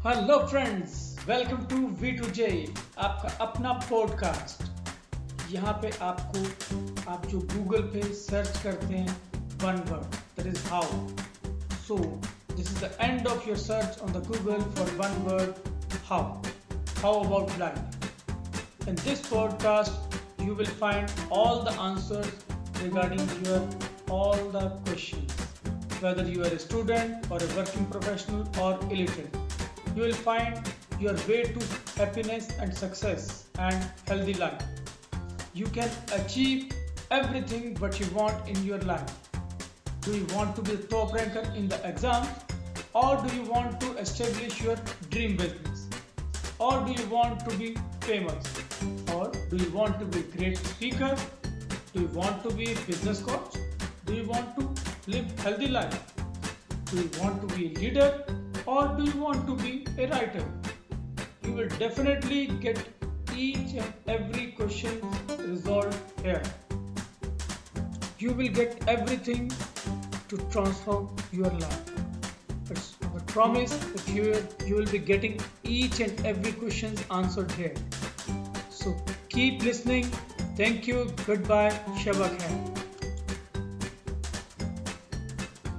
Hello friends welcome to V two J आपका अपना podcast यहाँ पे आपको, आप जो गूगल पे सर्च करते हैं one word that is how so this is the end of your search on the Google for one word how how about life in this podcast you will find all the answer regarding your all the question whether you are a student और a working professional और illiterate you will find your way to happiness and success and healthy life. You can achieve everything what you want in your life. Do you want to be a top ranker in the exam? Or do you want to establish your dream business? Or do you want to be famous? Or do you want to be a great speaker? Do you want to be a business coach? Do you want to live healthy life? Do you want to be a leader or do you want to be a writer? You will definitely get each and every question resolved here. You will get everything to transform your life. It's our promise that you you will be getting each and every questions answered here. So keep listening. Thank you. Goodbye. Shabak hai